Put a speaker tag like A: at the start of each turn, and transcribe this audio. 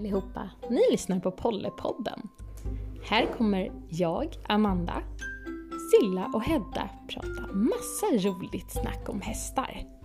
A: allihopa! Ni lyssnar på Pollepodden. Här kommer jag, Amanda, Silla och Hedda prata massa roligt snack om hästar.